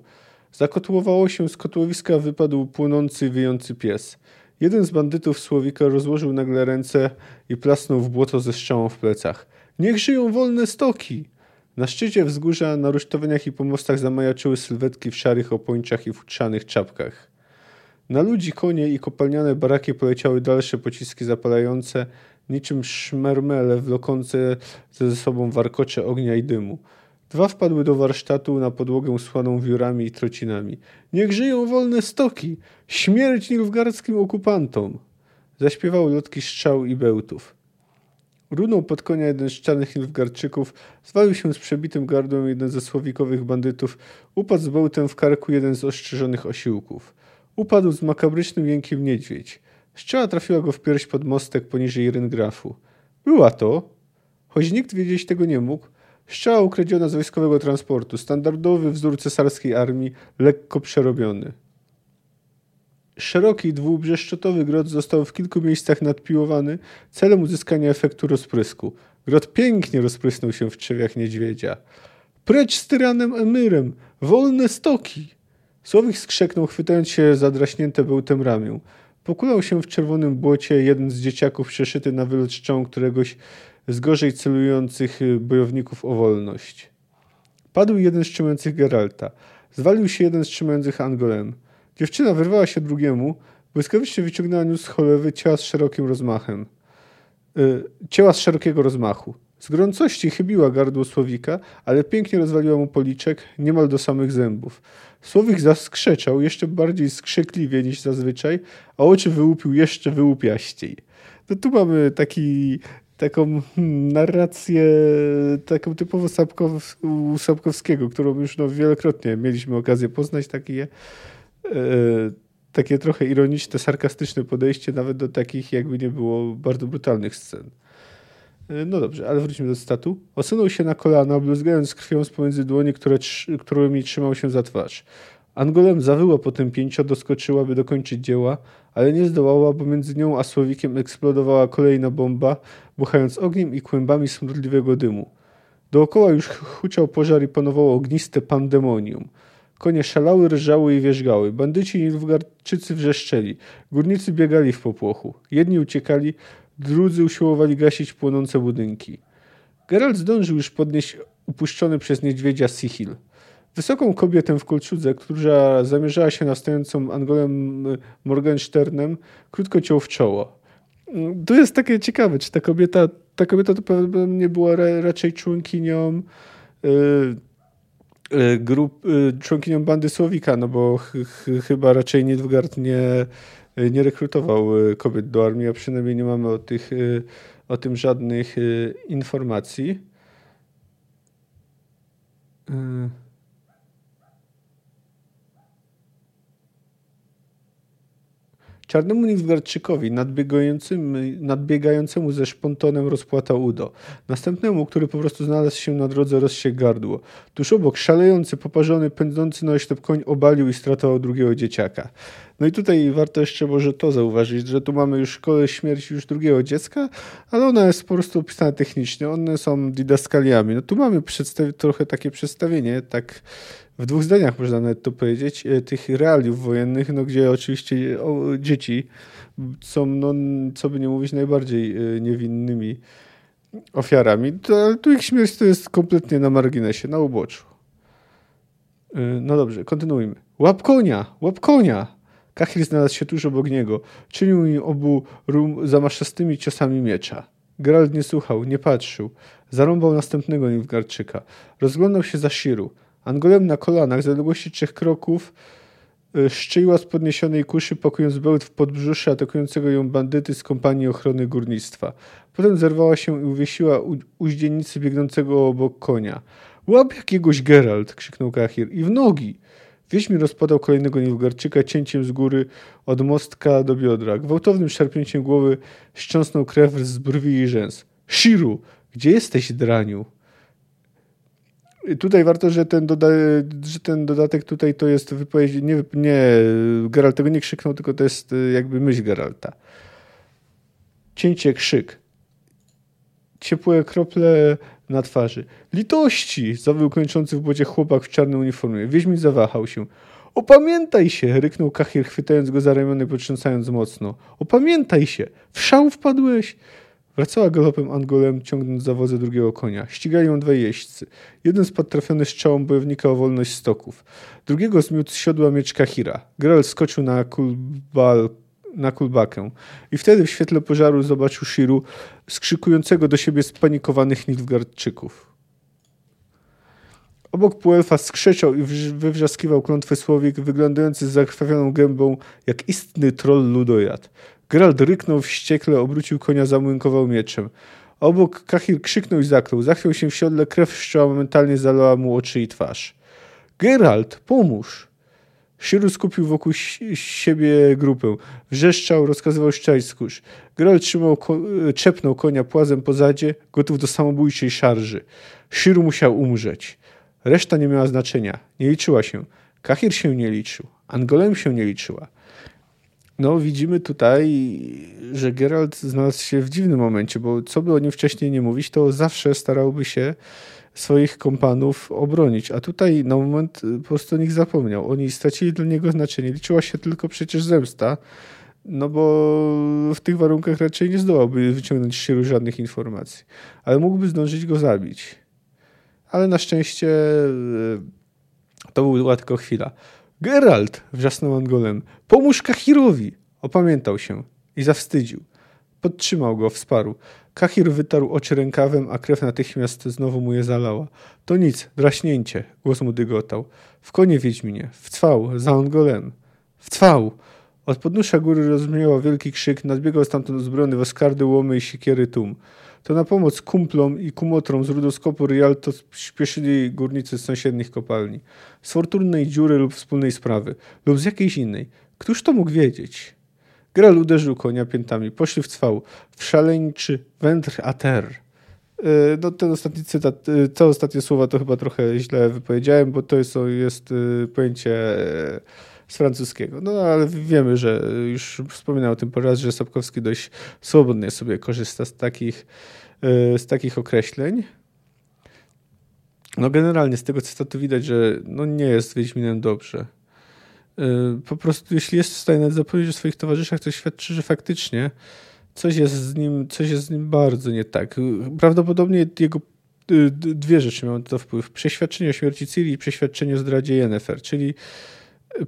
A: Zakotłowało się, z kotłowiska wypadł płonący, wyjący pies. Jeden z bandytów Słowika rozłożył nagle ręce i plasnął w błoto ze strzałą w plecach. Niech żyją wolne stoki! Na szczycie wzgórza, na rusztowaniach i pomostach zamajaczyły sylwetki w szarych opończach i futrzanych czapkach. Na ludzi, konie i kopalniane baraki poleciały dalsze pociski zapalające, niczym szmermele wlokące ze sobą warkocze ognia i dymu. Dwa wpadły do warsztatu na podłogę słaną wiórami i trocinami. Niech żyją wolne stoki! Śmierć nilfgardzkim okupantom! Zaśpiewały lotki strzał i bełtów. Runął pod konia jeden z czarnych Nilfgaardczyków, zwalił się z przebitym gardłem jeden ze słowikowych bandytów, upadł z bełtem w karku jeden z ostrzyżonych osiłków. Upadł z makabrycznym jękiem niedźwiedź. Strzała trafiła go w pierś pod mostek poniżej ryngrafu. Była to, choć nikt wiedzieć tego nie mógł, strzała ukradziona z wojskowego transportu, standardowy wzór cesarskiej armii, lekko przerobiony. Szeroki dwubrzeszczotowy grot został w kilku miejscach nadpiłowany celem uzyskania efektu rozprysku. Grot pięknie rozprysnął się w trzewiach niedźwiedzia. Precz z tyranem Emyrem! Wolne stoki! Słowik skrzeknął, chwytając się za draśnięte bełtem ramię. Pokulał się w czerwonym błocie jeden z dzieciaków przeszyty na wylot szczą któregoś z gorzej celujących bojowników o wolność. Padł jeden z trzymających Geralta. Zwalił się jeden z trzymających Angolem. Dziewczyna wyrwała się drugiemu, błyskawicznie wyciągnęła z cholewy ciała z szerokim rozmachem. Yy, ciała z szerokiego rozmachu. Z gorącości chybiła gardło Słowika, ale pięknie rozwaliła mu policzek niemal do samych zębów. Słowik zaskrzeczał jeszcze bardziej skrzekliwie niż zazwyczaj, a oczy wyłupił jeszcze wyłupiaściej. No tu mamy taki, taką hmm, narrację taką typowo Sapkow, Sapkowskiego, którą już no, wielokrotnie mieliśmy okazję poznać, takie E, takie trochę ironiczne, sarkastyczne podejście nawet do takich jakby nie było bardzo brutalnych scen. E, no dobrze, ale wróćmy do statu. Osunął się na kolana, bluzgając krwią z pomiędzy dłoni, które, którymi trzymał się za twarz. Angolem zawyła potępięcia, doskoczyła, by dokończyć dzieła, ale nie zdołała, bo między nią a słowikiem eksplodowała kolejna bomba, buchając ogniem i kłębami smrodliwego dymu. Dookoła już huczał pożar i panowało ogniste pandemonium. Konie szalały, rżały i wierzgały. Bandyci i Nilfgaardczycy wrzeszczeli. Górnicy biegali w popłochu. Jedni uciekali, drudzy usiłowali gasić płonące budynki. Geralt zdążył już podnieść upuszczony przez niedźwiedzia Sihil. Wysoką kobietę w kolczudze, która zamierzała się na stojącą Angolem Morgensternem, krótko ciął w czoło. To jest takie ciekawe, czy ta kobieta, ta kobieta to pewnie była raczej członkinią yy, grup, yy, członkinią bandy Słowika, no bo ch ch chyba raczej Nilfgaard nie, nie rekrutował kobiet do armii, a przynajmniej nie mamy o, tych, o tym żadnych informacji. Yy. Czarnemu Nilfgaardczykowi nadbiegającemu ze szpontonem rozpłatał udo. Następnemu, który po prostu znalazł się na drodze, rozsiekł gardło. Tuż obok szalejący, poparzony, pędzący na oślep koń obalił i stratował drugiego dzieciaka. No i tutaj warto jeszcze może to zauważyć, że tu mamy już szkołę śmierci już drugiego dziecka, ale ona jest po prostu opisana technicznie. One są didaskaliami. No tu mamy trochę takie przedstawienie, tak w dwóch zdaniach można nawet to powiedzieć, e, tych realiów wojennych, no gdzie oczywiście o, dzieci są, no, co by nie mówić, najbardziej e, niewinnymi ofiarami. To, tu ich śmierć to jest kompletnie na marginesie, na uboczu. E, no dobrze, kontynuujmy. Łap konia! Łap konia! Kachir znalazł się tuż obok niego. Czynił im obu rum zamaszastymi ciosami miecza. Geralt nie słuchał, nie patrzył. Zarąbał następnego Nilfgaardczyka. Rozglądał się za Shiru. Angolem na kolanach, z odległości trzech kroków, y, szczeliła z podniesionej kuszy, pakując bełt w podbrzusze atakującego ją bandyty z kompanii ochrony górnictwa. Potem zerwała się i uwiesiła u, uździennicy biegnącego obok konia. Łap jakiegoś Geralt! krzyknął Kahir. I w nogi! Wiedźmin rozpadał kolejnego Nilfgaardczyka cięciem z góry od mostka do biodra. Gwałtownym szarpnięciem głowy ściąsnął krew z brwi i rzęs. Shiru! Gdzie jesteś, draniu? Tutaj warto, że ten, doda że ten dodatek tutaj to jest wypowiedź, nie, nie, Geralt tego nie krzyknął, tylko to jest y, jakby myśl Geralta. Cięcie, krzyk. Ciepłe krople na twarzy. Litości! Zawył kończący w błocie chłopak w czarnej uniformie. Wiedźmin zawahał się. Opamiętaj się! ryknął Kahir, chwytając go za ramiony, potrząsając mocno. Opamiętaj się! W szał wpadłeś! Wracała galopem Angolem, ciągnąc za wozę drugiego konia. Ścigali ją dwaj jeźdźcy. Jeden spadł trafiony strzałą bojownika o wolność stoków. Drugiego zmiótł z siodła miecz Kahira. Geralt skoczył na kulbal na kulbakę. I wtedy w świetle pożaru zobaczył Shiru skrzykującego do siebie spanikowanych Nilfgaardczyków. Obok półelfa skrzeczał i wywrzaskiwał klątwy słowik, wyglądający z zakrwawioną gębą jak istny troll ludojad. Geralt ryknął wściekle, obrócił konia, zamłynkował mieczem. Obok Kahir krzyknął i zaklął. Zachwiał się w siodle, krew szczała momentalnie zalała mu oczy i twarz. Geralt, pomóż! Shiru skupił wokół siebie grupę. Wrzeszczał, rozkazywał szczać z kurz. Geralt trzymał ko czepnął konia płazem po zadzie, gotów do samobójczej szarży. Shiru musiał umrzeć. Reszta nie miała znaczenia. Nie liczyła się. Kahir się nie liczył. Angolem się nie liczyła. No, widzimy tutaj, że Geralt znalazł się w dziwnym momencie, bo co by o nim wcześniej nie mówić, to zawsze starałby się swoich kompanów obronić. A tutaj na moment y, po prostu o nich zapomniał. Oni stracili dla niego znaczenie. Liczyła się tylko przecież zemsta, no bo w tych warunkach raczej nie zdołałby wyciągnąć z żadnych informacji. Ale mógłby zdążyć go zabić. Ale na szczęście y, to była tylko chwila. Geralt! wrzasnął Angolem. Pomóż Kahirowi! Opamiętał się i zawstydził. Podtrzymał go, wsparł. Kahir wytarł oczy rękawem, a krew natychmiast znowu mu je zalała. To nic, draśnięcie, głos mu dygotał. W konie Wiedźminie, w cwał, za Angolem. W cwał! Od podnóża góry rozbrzmiał wielki krzyk, nadbiegał stamtąd uzbrojony w oskardy, łomy i siekiery tum. To na pomoc kumplom i kumotrom z rudoskopu Rialto śpieszyli górnicy z sąsiednich kopalni. Z fortunnej dziury lub wspólnej sprawy, lub z jakiejś innej. Któż to mógł wiedzieć? Gral uderzył konia piętami. Poszli w szaleńczy wędr a ter. no ten ostatni cytat, te ostatnie słowa to chyba trochę źle wypowiedziałem, bo to jest, jest pojęcie z francuskiego. No ale wiemy, że już wspominał o tym po raz, że Sapkowski dość swobodnie sobie korzysta z takich, z takich określeń. No generalnie z tego cytatu widać, że no nie jest Wiedźminem dobrze. Po prostu jeśli jest w stanie zapowiedzieć o swoich towarzyszach, to świadczy, że faktycznie coś jest z nim, coś jest z nim bardzo nie tak. Prawdopodobnie jego y, dwie rzeczy miały to wpływ. Przeświadczenie o śmierci Ciri i przeświadczenie o zdradzie Yennefer, czyli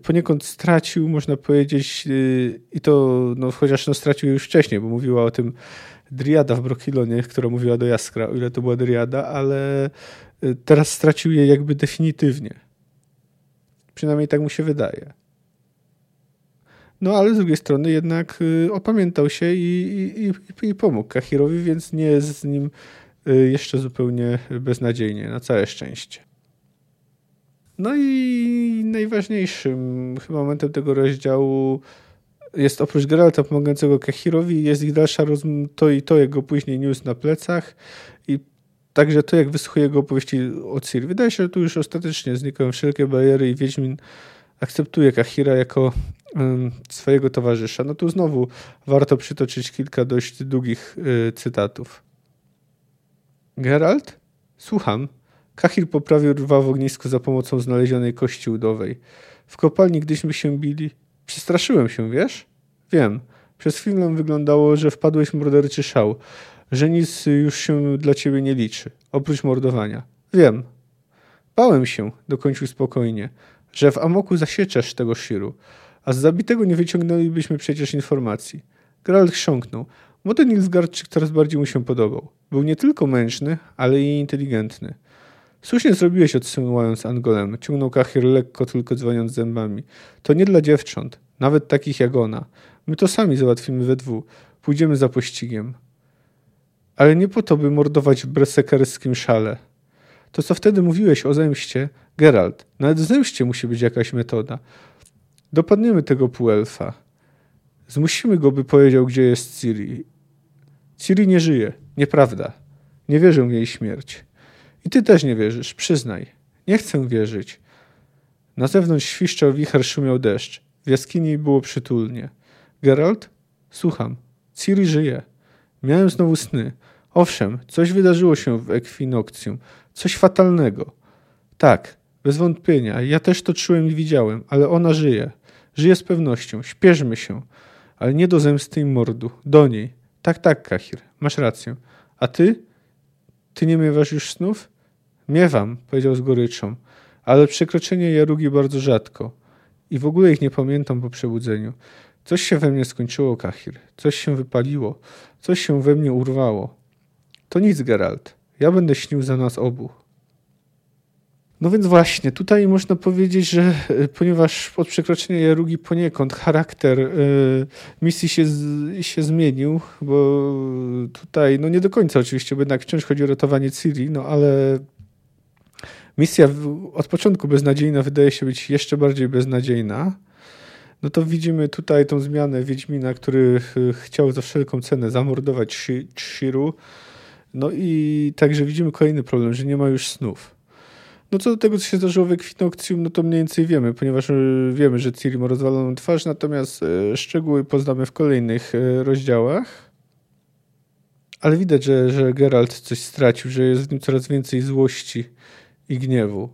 A: poniekąd stracił, można powiedzieć, y, i to no, chociaż no, stracił już wcześniej, bo mówiła o tym Driada w Brokilonie, która mówiła do Jaskra, o ile to była Driada, ale y, teraz stracił je jakby definitywnie. Przynajmniej tak mu się wydaje. No ale z drugiej strony jednak y, opamiętał się i, i, i pomógł Kahirowi, więc nie jest z nim jeszcze zupełnie beznadziejnie, na całe szczęście. No i najważniejszym chyba momentem tego rozdziału jest oprócz Geralta pomagającego Kahirowi, jest ich dalsza rozmowa, to i to jego później news na plecach i także to, jak wysłuchuje jego opowieści o Ciri. Wydaje się, że tu już ostatecznie znikają wszelkie bariery i Wiedźmin akceptuje Kahira jako swojego towarzysza. No tu znowu warto przytoczyć kilka dość długich y, cytatów. Geralt? Słucham. Kahir poprawił rwa w ognisku za pomocą znalezionej kości udowej. W kopalni, gdyśmy się bili, przestraszyłem się, wiesz? Wiem. Przez chwilę wyglądało, że wpadłeś w morderczy szał, że nic już się dla ciebie nie liczy, oprócz mordowania. Wiem. Bałem się, dokończył spokojnie że w amoku zasieczesz tego Shiru, a z zabitego nie wyciągnęlibyśmy przecież informacji. Geralt chrząknął. Młody Nilfgaardczyk coraz bardziej mu się podobał. Był nie tylko mężny, ale i inteligentny. Słusznie zrobiłeś odsyłając Angolem, ciągnął Kahir lekko, tylko dzwoniąc zębami. To nie dla dziewcząt, nawet takich jak ona. My to sami załatwimy we dwóch. Pójdziemy za pościgiem. Ale nie po to, by mordować w bresekerskim szale. To, co wtedy mówiłeś o zemście, Geralt, nawet w zemście musi być jakaś metoda. Dopadniemy tego półelfa. Zmusimy go, by powiedział, gdzie jest Ciri. Ciri nie żyje. Nieprawda. Nie wierzę w jej śmierć. I ty też nie wierzysz, przyznaj. Nie chcę wierzyć. Na zewnątrz świszczał wicher, szumiał deszcz. W jaskini było przytulnie. Geralt? Słucham. Ciri żyje. Miałem znowu sny. Owszem, coś wydarzyło się w Ekwinokcjum. Coś fatalnego. Tak, bez wątpienia. Ja też to czułem i widziałem, ale ona żyje. Żyje z pewnością. Śpieszmy się. Ale nie do zemsty i mordu. Do niej. Tak, tak, Kahir. Masz rację. A ty? Ty nie miewasz już snów? Miewam, powiedział z goryczą. Ale przekroczenie jarugi bardzo rzadko. I w ogóle ich nie pamiętam po przebudzeniu. Coś się we mnie skończyło, Kahir. Coś się wypaliło. Coś się we mnie urwało. To nic, Geralt. Ja będę śnił za nas obu. No więc właśnie, tutaj można powiedzieć, że e, ponieważ od przekroczenia Jarugi poniekąd charakter y, misji się, z, się zmienił, bo tutaj, no nie do końca oczywiście, bo jednak wciąż chodzi o ratowanie Ciri, no ale misja od początku beznadziejna wydaje się być jeszcze bardziej beznadziejna. No to widzimy tutaj tą zmianę Wiedźmina, który e, chciał za wszelką cenę zamordować Shiru. No i także widzimy kolejny problem, że nie ma już snów. No co do tego, co się zdarzyło w Equinoctium, no to mniej więcej wiemy, ponieważ e, wiemy, że Ciri ma rozwaloną twarz, natomiast e, szczegóły poznamy w kolejnych rozdziałach. Ale widać, że, że Geralt coś stracił, że jest w nim coraz więcej złości i gniewu.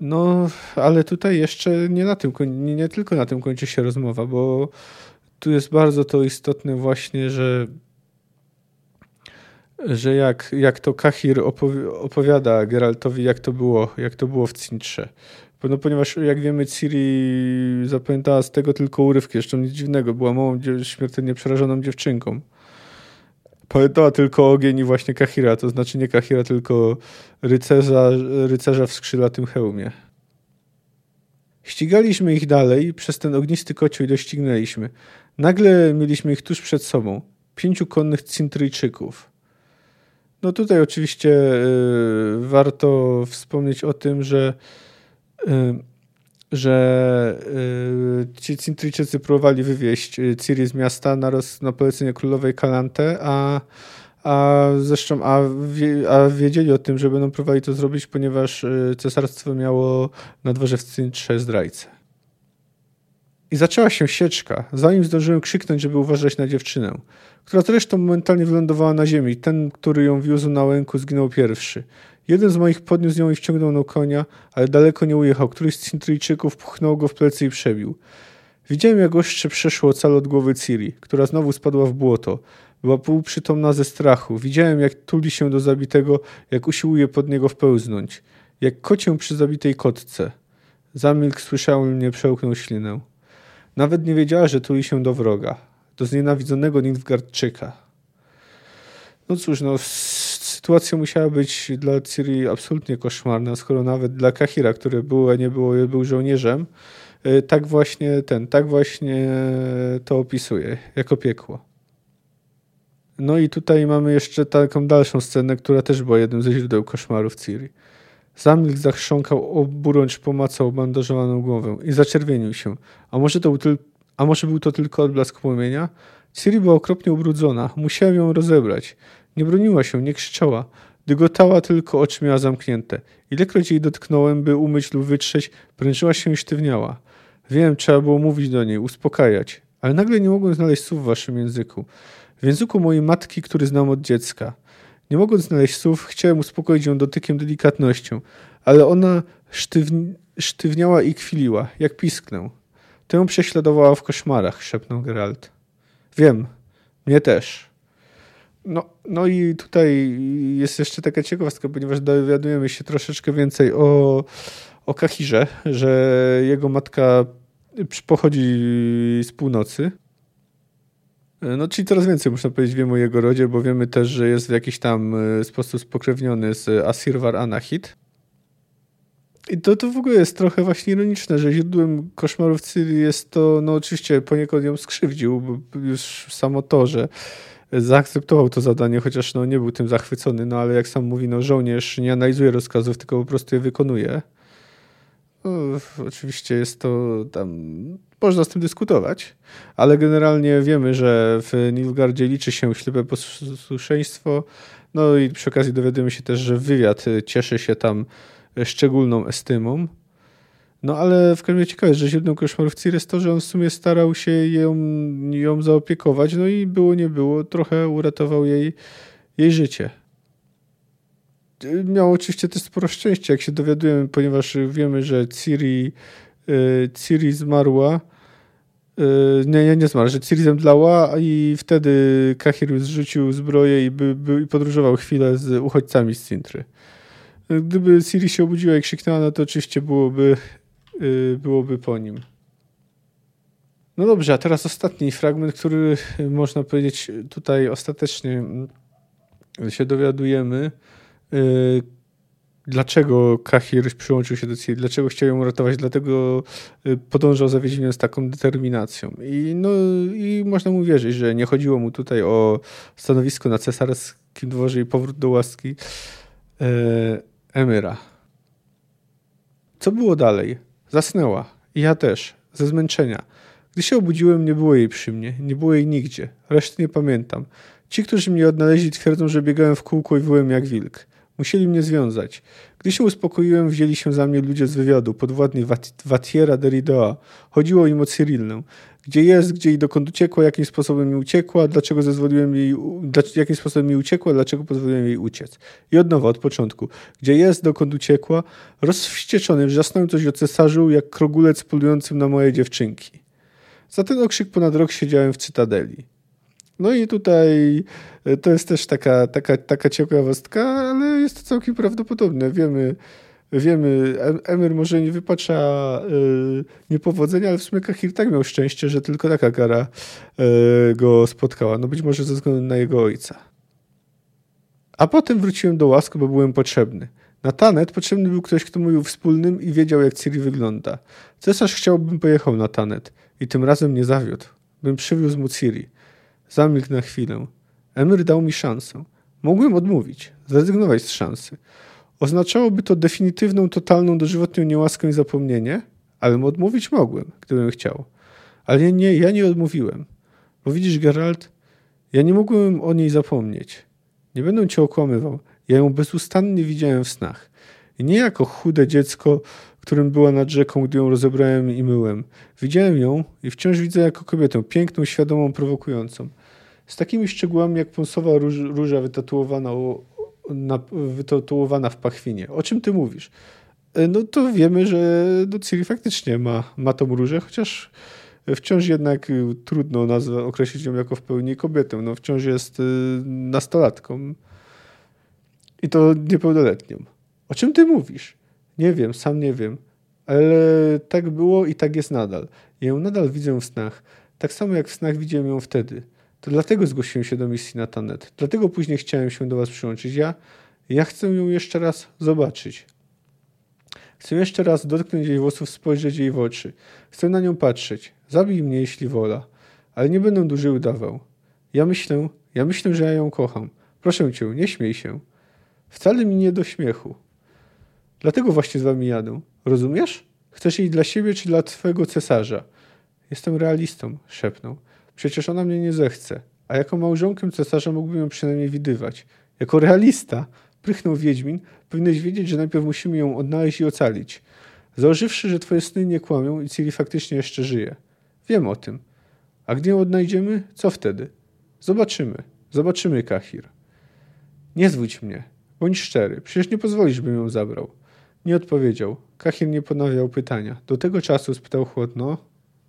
A: No, ale tutaj jeszcze nie na tym, nie, nie tylko na tym kończy się rozmowa, bo tu jest bardzo to istotne właśnie, że że jak, jak to Kahir opowiada Geraltowi, jak to było, jak to było w Cintrze. No, ponieważ jak wiemy, Ciri zapamiętała z tego tylko urywki, jeszcze nic dziwnego, była małą, śmiertelnie przerażoną dziewczynką. Pamiętała tylko ogień i właśnie Kahira, to znaczy nie Kahira, tylko rycerza, rycerza w skrzydlatym hełmie. Ścigaliśmy ich dalej, przez ten ognisty kocioł i doścignęliśmy. Nagle mieliśmy ich tuż przed sobą. Pięciu konnych Cintryjczyków. No tutaj oczywiście y, warto wspomnieć o tym, że y, że y, ci Cintryjczycy próbowali wywieźć Ciri z miasta na, roz, na polecenie królowej Kalante, a, a zresztą a, wie, a wiedzieli o tym, że będą próbowali to zrobić, ponieważ y, cesarstwo miało na dworze w Cintrze zdrajcę. I zaczęła się sieczka, zanim zdążyłem krzyknąć, żeby uważać na dziewczynę, która zresztą momentalnie wylądowała na ziemi. Ten, który ją wiózł na łęku, zginął pierwszy. Jeden z moich podniósł ją i wciągnął na konia, ale daleko nie ujechał. Któryś z Cintryjczyków pchnął go w plecy i przebił. Widziałem, jak ostrze przeszło cal od głowy Ciri, która znowu spadła w błoto. Była półprzytomna ze strachu. Widziałem, jak tuli się do zabitego, jak usiłuje pod niego wpełznąć. Jak kocię przy zabitej kotce. Zamilkł, słyszałem mnie, przełknął ślinę. Nawet nie wiedziała, że tuli się do wroga. Do znienawidzonego Nilfgaardczyka. No cóż, no sytuacja musiała być dla Ciri absolutnie koszmarna, skoro nawet dla Kahira, który był, a nie było, był żołnierzem, y, tak właśnie ten, tak właśnie to opisuje, jako piekło. No i tutaj mamy jeszcze taką dalszą scenę, która też była jednym ze źródeł koszmarów Ciri. Zamilk zachrząkał, oburącz pomacał bandażowaną głowę i zaczerwienił się. A może, to był a może był to tylko odblask płomienia? Ciri była okropnie ubrudzona. Musiałem ją rozebrać. Nie broniła się, nie krzyczała. Dygotała tylko, oczy miała zamknięte. Ilekroć jej dotknąłem, by umyć lub wytrzeć, prężyła się i sztywniała. Wiem, trzeba było mówić do niej, uspokajać. Ale nagle nie mogłem znaleźć słów w waszym języku. W języku mojej matki, który znam od dziecka. Nie mogąc znaleźć słów, chciałem uspokoić ją dotykiem delikatnością, ale ona sztywni sztywniała i kwiliła, jak pisknę. Tę prześladowała w koszmarach, szepnął Geralt. Wiem, mnie też. No, no i tutaj jest jeszcze taka ciekawostka, ponieważ dowiadujemy się troszeczkę więcej o, o Kahirze, że jego matka pochodzi z północy. No, czyli coraz więcej, można powiedzieć, wiemy o jego rodzie, bo wiemy też, że jest w jakiś tam e, sposób spokrewniony z Asirwar Anahit. I to, to w ogóle jest trochę właśnie ironiczne, że źródłem koszmarów Ciri jest to, no oczywiście poniekąd ją skrzywdził, już samo to, że zaakceptował to zadanie, chociaż no, nie był tym zachwycony, no ale jak sam mówi, no żołnierz nie analizuje rozkazów, tylko po prostu je wykonuje. No, oczywiście jest to tam, można z tym dyskutować, ale generalnie wiemy, że w Nilgardzie liczy się ślepe posłuszeństwo, no i przy okazji dowiadujemy się też, że wywiad cieszy się tam szczególną estymą. No ale w każdym razie ciekawe, że źródłem koszmarów Ciri jest to, że on w sumie starał się ją, ją zaopiekować, no i było nie było, trochę uratował jej, jej życie. Miał oczywiście też sporo szczęścia, jak się dowiadujemy, ponieważ wiemy, że Ciri, y, Ciri zmarła, y, nie, nie, nie zmarła, że Ciri zemdlała i wtedy Kahir zrzucił zbroję i, by, by, i podróżował chwilę z uchodźcami z Cintry. Gdyby Ciri się obudziła i krzyknęła, no to oczywiście byłoby byłoby po nim. No dobrze, a teraz ostatni fragment, który można powiedzieć tutaj ostatecznie się dowiadujemy, y, dlaczego Kahir przyłączył się do Ciri, dlaczego chciał ją uratować, dlatego y, podążał za Wiedźminem z taką determinacją. I, no, I można mu wierzyć, że nie chodziło mu tutaj o stanowisko na cesarskim dworze i powrót do łaski Emyra. Co było dalej? Zasnęła. I ja też. Ze zmęczenia. Gdy się obudziłem, nie było jej przy mnie. Nie było jej nigdzie. Reszty nie pamiętam. Ci, którzy mnie odnaleźli, twierdzą, że biegałem w kółko i wyłem jak wilk. Musieli mnie związać. Gdy się uspokoiłem, wzięli się za mnie ludzie z wywiadu, podwładni Watiera Derridoa. Chodziło im o Cyrillę gdzie jest, gdzie i dokąd uciekła, jakim sposobem mi uciekła, dlaczego zezwoliłem jej, jakim sposobem mi uciekła, dlaczego pozwoliłem jej uciec. I od nowa, od początku. Gdzie jest, dokąd uciekła, rozwścieczony, wrzasnąłem coś o cesarzu, jak krogulec polującym na moje dziewczynki. Za ten okrzyk ponad rok siedziałem w Cytadeli. No i tutaj e, to jest też taka, taka, taka ciekawostka, ale jest to całkiem prawdopodobne. Wiemy, wiemy, Emir może nie wypacza y, niepowodzenia, ale w sumie Kahir tak miał szczęście, że tylko taka kara y, go spotkała. No być może ze względu na jego ojca. A potem wróciłem do łask, bo byłem potrzebny. Na Tanet potrzebny był ktoś, kto mówił wspólnym i wiedział, jak Ciri wygląda. Cesarz chciał, bym pojechał na Tanet i tym razem nie zawiódł. Bym przywiózł mu Ciri. Zamilkł na chwilę. Emir dał mi szansę. Mogłem odmówić, zrezygnować z szansy. Oznaczałoby to definitywną, totalną, dożywotnią niełaskę i zapomnienie, ale odmówić mogłem, gdybym chciał. Ale nie, ja nie odmówiłem. Bo widzisz, Geralt, ja nie mogłem o niej zapomnieć. Nie będę cię okłamywał. Ja ją bezustannie widziałem w snach. I nie jako chude dziecko, którym była nad rzeką, gdy ją rozebrałem i myłem. Widziałem ją i wciąż widzę jako kobietę, piękną, świadomą, prowokującą. Z takimi szczegółami jak pąsowa róż, róża wytatuowana, na, wytatuowana w pachwinie. O czym ty mówisz? E, no to wiemy, że no, Ciri faktycznie ma, ma tą różę, chociaż wciąż jednak y, trudno nazwę, określić ją jako w pełni kobietę. No, wciąż jest y, nastolatką i to niepełnoletnią. O czym ty mówisz? Nie wiem, sam nie wiem, ale tak było i tak jest nadal. Ja ją nadal widzę w snach, tak samo jak w snach widziałem ją wtedy. To dlatego zgłosiłem się do misji na Tanet. Dlatego później chciałem się do was przyłączyć. Ja, ja chcę ją jeszcze raz zobaczyć. Chcę jeszcze raz dotknąć jej włosów, spojrzeć jej w oczy. Chcę na nią patrzeć. Zabij mnie, jeśli wola. Ale nie będę dłużej udawał. Ja myślę, ja myślę, że ja ją kocham. Proszę cię, nie śmiej się. Wcale mi nie do śmiechu. Dlatego właśnie z wami jadę. Rozumiesz? Chcesz jej dla siebie czy dla twojego cesarza? Jestem realistą, szepnął. Przecież ona mnie nie zechce. A jako małżonkiem cesarza mógłbym ją przynajmniej widywać. Jako realista, prychnął Wiedźmin, powinieneś wiedzieć, że najpierw musimy ją odnaleźć i ocalić. Założywszy, że twoje sny nie kłamią i Ciri faktycznie jeszcze żyje. Wiem o tym. A gdy ją odnajdziemy, co wtedy? Zobaczymy. Zobaczymy, Kahir. Nie zwódź mnie. Bądź szczery. Przecież nie pozwolisz, bym ją zabrał. Nie odpowiedział. Kahir nie ponawiał pytania. Do tego czasu spytał chłodno.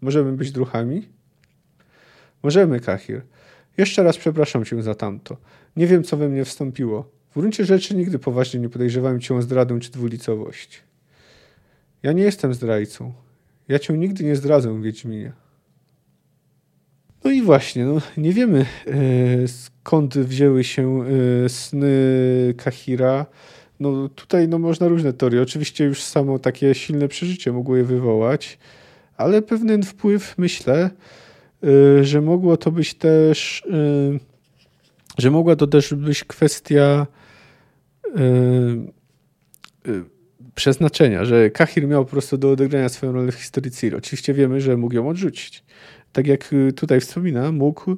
A: Możemy być druchami? Możemy, Kahir. Jeszcze raz przepraszam cię za tamto. Nie wiem, co we mnie wstąpiło. W gruncie rzeczy nigdy poważnie nie podejrzewałem cię o zdradę czy dwulicowość. Ja nie jestem zdrajcą. Ja cię nigdy nie zdradzę, Wiedźminie. No i właśnie, no, nie wiemy e, skąd wzięły się e, sny Kahira. No tutaj no, można różne teorie. Oczywiście już samo takie silne przeżycie mogło je wywołać, ale pewien wpływ, myślę, e, że mogło to być też, e, że mogła to też być kwestia e, przeznaczenia, że Kahir miał po prostu do odegrania swoją rolę w historii Ciri. Oczywiście wiemy, że mógł ją odrzucić. Tak jak y, tutaj wspomina, mógł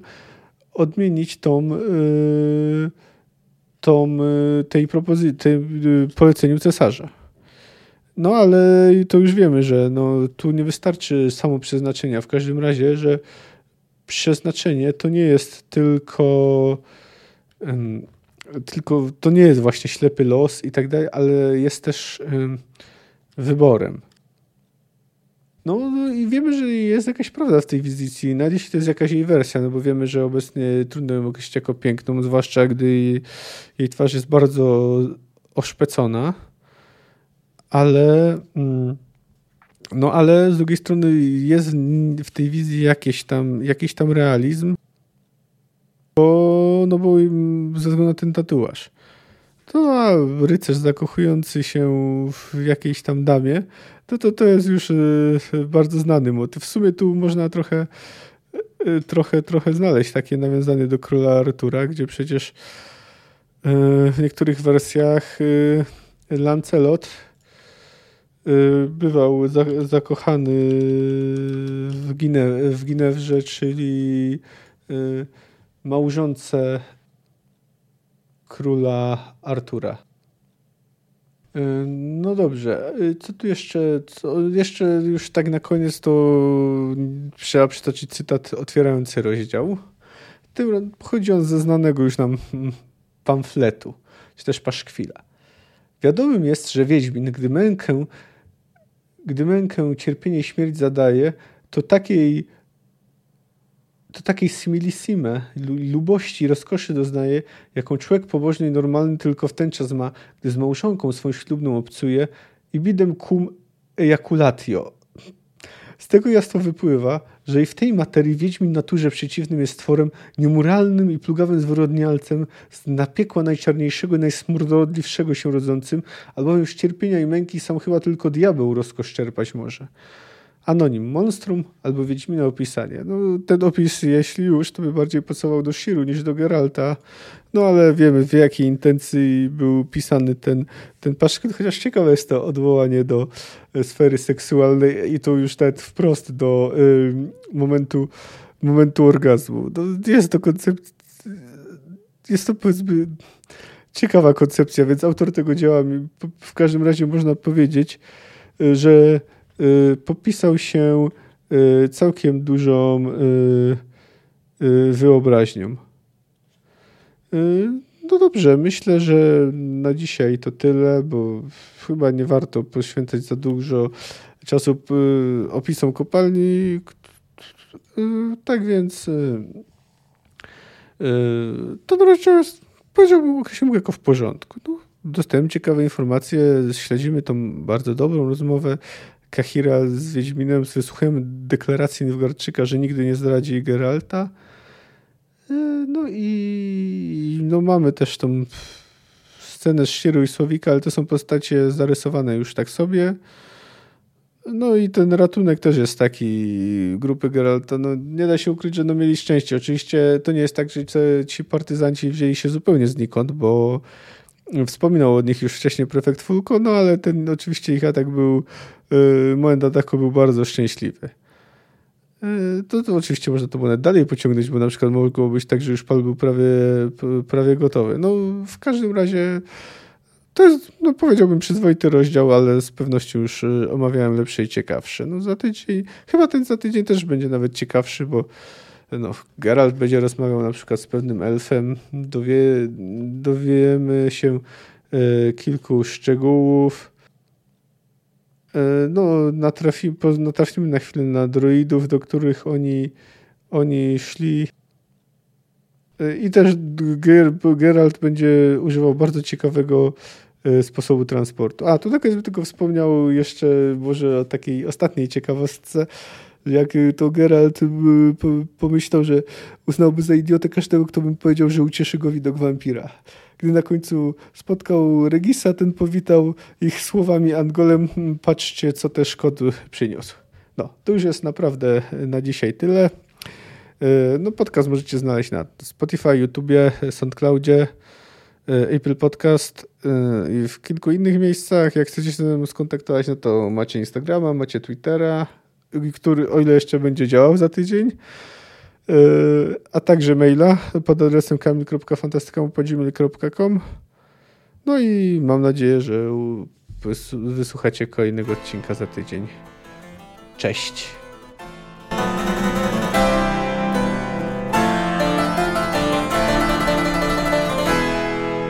A: odmienić tą, y, tą y, tej propozycji, tym poleceniu cesarza. No ale to już wiemy, że no, tu nie wystarczy samo przeznaczenia. W każdym razie, że przeznaczenie to nie jest tylko tylko to nie jest właśnie ślepy los i tak dalej, ale jest też wyborem. No, i wiemy, że jest jakaś prawda w tej wizycji, nawet jeśli to jest jakaś jej wersja, no bo wiemy, że obecnie trudno ją określić jako piękną, zwłaszcza gdy jej, twarz jest bardzo oszpecona, ale mm, no ale z drugiej strony jest w tej wizji jakieś tam, jakiś tam realizm, bo, no bo ze względu na ten tatuaż. To a rycerz zakochujący się w jakiejś tam damie, to, to, to jest już y, bardzo znany motyw. W sumie tu można trochę, y, trochę, trochę znaleźć takie nawiązanie do króla Artura, gdzie przecież y, w niektórych wersjach Lancelot bywał zakochany w, Gine, w Ginewrze, czyli małżonce króla Artura. Y, no dobrze, y, co tu jeszcze? Co, jeszcze już tak na koniec to trzeba przytoczyć cytat otwierający rozdział. Tym pochodzi on ze znanego już nam pamfletu, czy też paszkwila. Wiadomym jest, że Wiedźmin, gdy mękę, gdy mękę, cierpienie śmierć zadaje, to takiej to takiej similissime, lubości rozkoszy doznaje, jaką człowiek pobożny i normalny tylko w ten czas ma, gdy z małżonką swoją ślubną obcuje i bidem cum ejaculatio. Z tego jasno wypływa, że i w tej materii Wiedźmin naturze przeciwnym jest stworem niemoralnym i plugawym zwyrodnialcem z napiekła najczarniejszego i najsmurdodliwszego się rodzącym, albowiem z cierpienia i męki sam chyba tylko diabeł rozkosz czerpać może. Anonim Monstrum albo Wiedźmina opisanie. No, ten opis, jeśli już, to by bardziej pasował do Shiru niż do Geralta. No ale wiemy, w jakiej intencji był pisany ten, ten paszkwil, chociaż ciekawe jest to odwołanie do e, sfery seksualnej i to już nawet wprost do y, momentu, momentu orgazmu. No, jest to koncept jest to powiedzmy ciekawa koncepcja, więc autor tego dzieła w każdym razie można powiedzieć, że popisał się całkiem dużą wyobraźnią. No dobrze, myślę, że na dzisiaj to tyle, bo chyba nie warto poświęcać za dużo czasu opisom kopalni. Tak więc to wreszcie jest, powiedziałbym, określił jako w porządku. No, dostałem ciekawe informacje, śledzimy tą bardzo dobrą rozmowę Kahira z Wiedźminem, wysłuchałem deklaracji Nilfgaardczyka, że nigdy nie zdradzi Geralta. No i no mamy też tą scenę z Shiru i Słowika, ale to są postacie zarysowane już tak sobie. No i ten ratunek też jest taki grupy Geralta. No, nie da się ukryć, że no mieli szczęście. Oczywiście to nie jest tak, że ci partyzanci wzięli się zupełnie znikąd, bo wspominał o nich już wcześniej prefekt Fulko, no ale ten oczywiście ich atak był, yy, moment ataku był bardzo szczęśliwy. Yy, to, to oczywiście można to było dalej pociągnąć, bo na przykład mogło być tak, że już pal był prawie, prawie gotowy. No w każdym razie to jest, no powiedziałbym, przyzwoity rozdział, ale z pewnością już y, omawiałem lepsze i ciekawsze. No za tydzień, chyba ten za tydzień też będzie nawet ciekawszy, bo no, Geralt będzie rozmawiał na przykład z pewnym elfem, dowie, dowiemy się e, kilku szczegółów. E, no, natrafi, natrafimy na chwilę na druidów, do których oni, oni szli. E, I też Geralt będzie używał bardzo ciekawego sposobu transportu. A, tu tak tylko wspomniał jeszcze może o takiej ostatniej ciekawostce, jak to Geralt e, pomyślał, że uznałby za idiotę każdego, kto by powiedział, że ucieszy go widok wampira. Gdy na końcu spotkał Regisa, ten powitał ich słowami Angolem, hm, patrzcie, co też kot przyniósł. No, to już jest naprawdę na dzisiaj tyle. No, podcast możecie znaleźć na Spotify, YouTubie, SoundCloudzie. Apple Podcast i w kilku innych miejscach. Jak chcecie się ze mną skontaktować, no to macie Instagrama, macie Twittera, który o ile jeszcze będzie działał za tydzień, e, a także maila pod adresem kamil.fantastyka.com No i mam nadzieję, że wysłuchacie kolejnego odcinka za tydzień. Cześć!